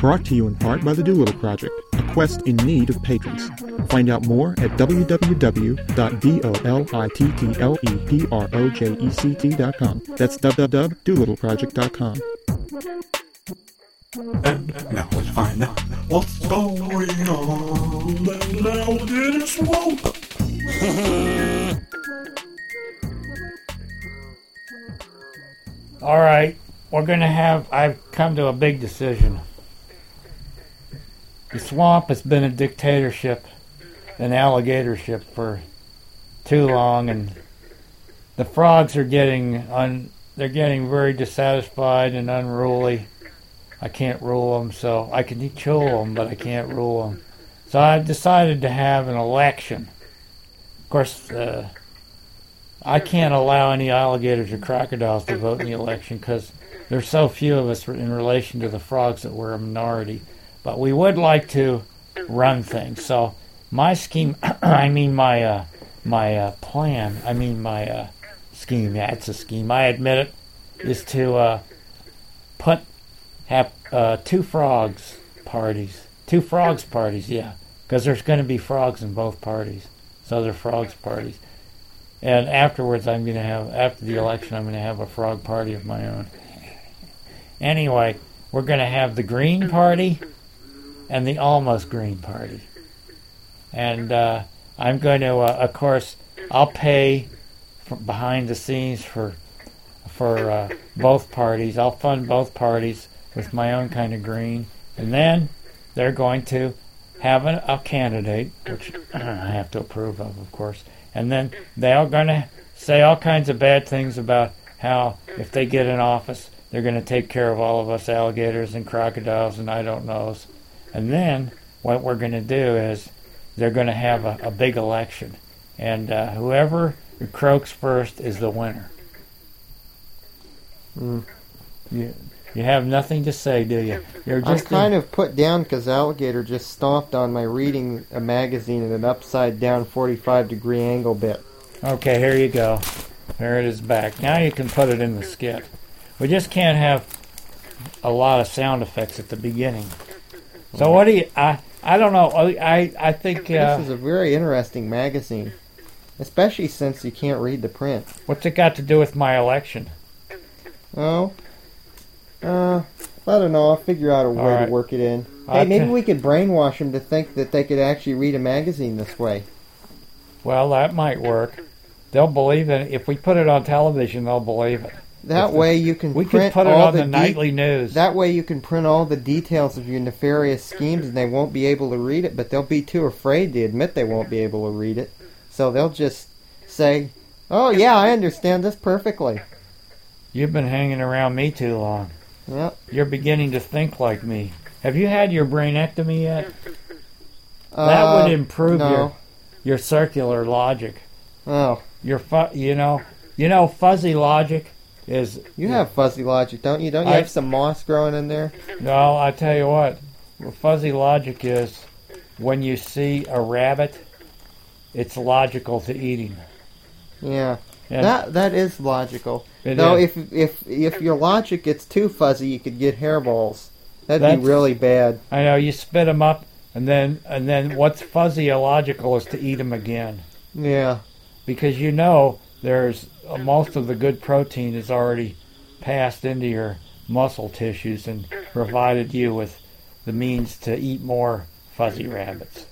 Brought to you in part by the Doolittle Project, a quest in need of patrons. Find out more at www.doolittleproject.com. That's www.doolittleproject.com. And now let's find out what's going on in the alligator swamp. All right, we're going to have. I've come to a big decision. The swamp has been a dictatorship, an alligatorship for too long, and the frogs are getting un. They're getting very dissatisfied and unruly. I can't rule them, so I can chill them, but I can't rule them. So I decided to have an election. Of course, uh, I can't allow any alligators or crocodiles to vote in the election because there's so few of us in relation to the frogs that we're a minority. But we would like to run things. So my scheme, I mean my uh, my uh, plan, I mean my uh, scheme. Yeah, it's a scheme. I admit it. Is to uh, put have uh, two frogs parties, two frogs parties. Yeah, because there's going to be frogs in both parties. So they're frogs parties. And afterwards, I'm going to have, after the election, I'm going to have a frog party of my own. Anyway, we're going to have the Green Party and the Almost Green Party. And uh, I'm going to, uh, of course, I'll pay behind the scenes for for uh, both parties. I'll fund both parties with my own kind of green. And then they're going to have a, a candidate, which I have to approve of, of course. And then they are going to say all kinds of bad things about how if they get in office, they're going to take care of all of us alligators and crocodiles and I don't knows. And then what we're going to do is they're going to have a, a big election. And uh, whoever croaks first is the winner. Mm. You, you have nothing to say, do you? You're I'm just kind of put down because Alligator just stomped on my reading a magazine at an upside down 45 degree angle bit. Okay, here you go. There it is back. Now you can put it in the skit. We just can't have a lot of sound effects at the beginning. So what do you? I I don't know. I I think uh, this is a very interesting magazine, especially since you can't read the print. what's it got to do with my election? Oh, uh, I don't know. I'll figure out a way right. to work it in. Hey, maybe we could brainwash them to think that they could actually read a magazine this way. Well, that might work. They'll believe it if we put it on television. They'll believe it. That way you can We could print put it all on the, de- nightly news. That way you can print all the details of your nefarious schemes and they won't be able to read it, but they'll be too afraid to admit they won't be able to read it. So they'll just say, "Oh yeah, I understand this perfectly." You've been hanging around me too long. Yep. You're beginning to think like me. Have you had your brainectomy yet? That Uh, would improve no. your your circular logic. Oh, Your fu- you know, you know, fuzzy logic is. you have fuzzy logic, don't you? Don't you I- have some moss growing in there? No, I tell you what, fuzzy logic is when you see a rabbit, it's logical to eat him. Yeah. And That that is logical. Though is. if if if your logic gets too fuzzy, you could get hairballs. That'd That's- be really bad. I know you spit them up, and then and then what's fuzzy illogical is to eat them again. Yeah. because you know there's uh, most of the good protein is already passed into your muscle tissues and provided you with the means to eat more fuzzy rabbits.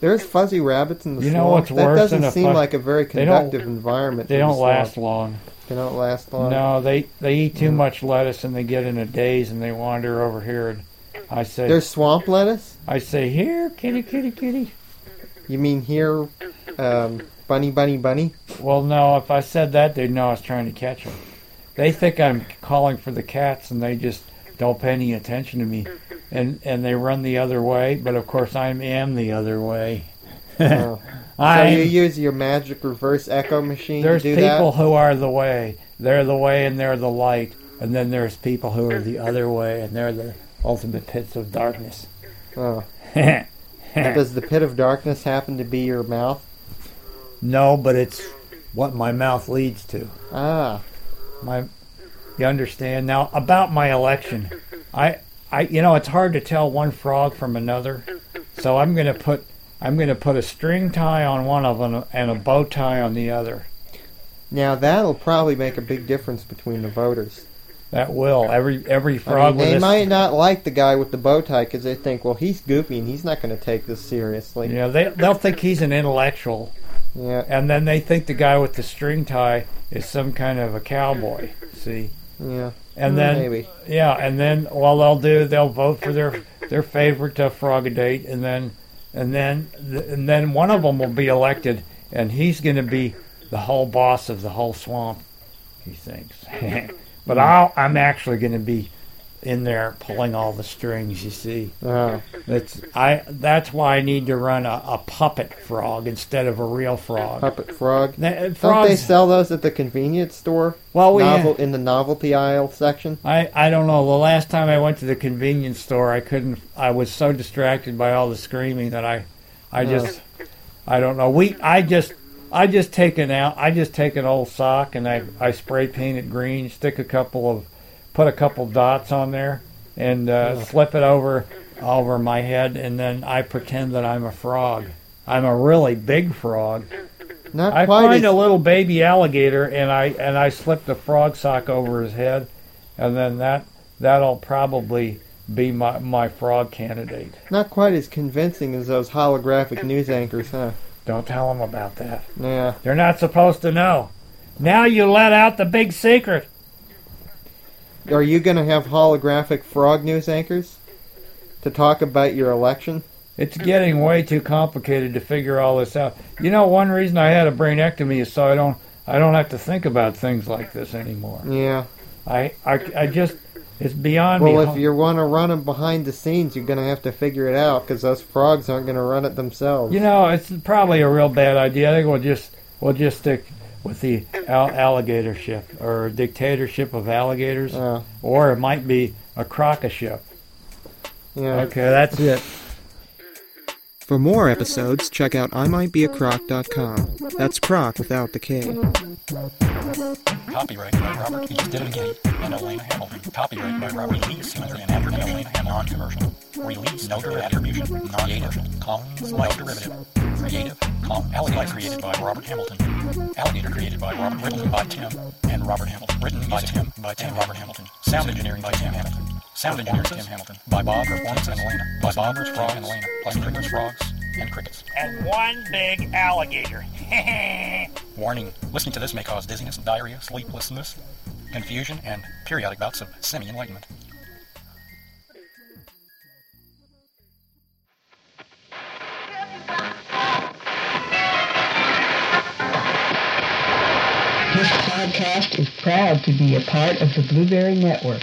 There's fuzzy rabbits in the You know swamp. what's that worse doesn't seem fuzz- like a very conductive environment. They don't last long. They don't last long. No, they they eat too much lettuce and they get in a daze and they wander over here and I say There's swamp lettuce. I say here kitty kitty kitty. You mean here, um, bunny, bunny, bunny? Well, no, if I said that they'd know I was trying to catch them. They think I'm calling for the cats and they just don't pay any attention to me. and and they run the other way. But of course, I am the other way. Oh. So you use your magic reverse echo machine there's to do people that? who are the way. They're the way, and they're the light. And then there's people who are the other way, and they're the ultimate pits of darkness. Oh. Does the pit of darkness happen to be your mouth? No, but it's what my mouth leads to. Ah. My, you understand now about my election. I, I, you know, it's hard to tell one frog from another. So I'm gonna put, I'm gonna put a string tie on one of them and a bow tie on the other. Now that'll probably make a big difference between the voters. That will every every I frog mean, they might not like the guy with the bow tie because they think, well, he's goofy and he's not going to take this seriously. Know, they they'll think he's an intellectual, Yeah, and then they think the guy with the string tie is some kind of a cowboy. See, yeah. and Mm, then maybe. yeah, and then what they'll do, they'll vote for their their favorite uh, frogadate, and then and then and then one of them will be elected, and he's going to be the whole boss of the whole swamp. He thinks, but I'll, I'm actually going to be in there pulling all the strings. You see. Oh, That's I. That's why I need to run a, a puppet frog instead of a real frog. puppet frog. Uh, Don't they sell those at the convenience store? well, we. Novel in the novelty aisle section. I I don't know. The last time I went to the convenience store, I couldn't. I was so distracted by all the screaming that I, I just, I don't know. We. I just. I just take an out. I just take an old sock and I I spray paint it green. Stick a couple of, put a couple dots on there, and uh, slip it over over my head, and then I pretend that I'm a frog. I'm a really big frog. Not I quite find as a little baby alligator and I and I slip the frog sock over his head, and then that that'll probably be my my frog candidate. not quite as convincing as those holographic news anchors, huh? Don't tell them about that. Yeah. They're not supposed to know. Now you let out the big secret. Are you going to have holographic frog news anchors to talk about your election? It's getting way too complicated to figure all this out. You know, one reason I had a brainectomy is so I don't I don't have to think about things like this anymore. Yeah. I I, I just it's beyond me. Well, if you want to run them behind the scenes, you're going to have to figure it out because those frogs aren't going to run it themselves. You know, it's probably a real bad idea. I think we'll just we'll just stick with the al- alligatorship or dictatorship of alligators, Uh, or it might be a crocaship. yeah. Okay, that's it. For more episodes, check out imightbeacroc.com. That's croc without the K. Copyright by Robert E. Diddigate and Elena Hamilton. Copyright by Robert Lee Simmons and Andrew and Elena Hamilton. Non-commercial. Release. No attribution. Non-commercial. Commons. No derivative. Creative. Com. Alligator created by Robert Hamilton. Alligator created by Robert. Written by Tim and Robert Hamilton. Written by Tim. By Tim Robert Hamilton. Sound engineering by Tim Hamilton. Sound engineering Tim Hamilton. By Bob Performance and Elena. By Bob Rich Frog and Elena. Plus crickets, frogs, and crickets. And one big alligator. Warning, listening to this may cause dizziness, diarrhea, sleeplessness, confusion, and periodic bouts of semi-enlightenment. This podcast is proud to be a part of the Blubrry Network.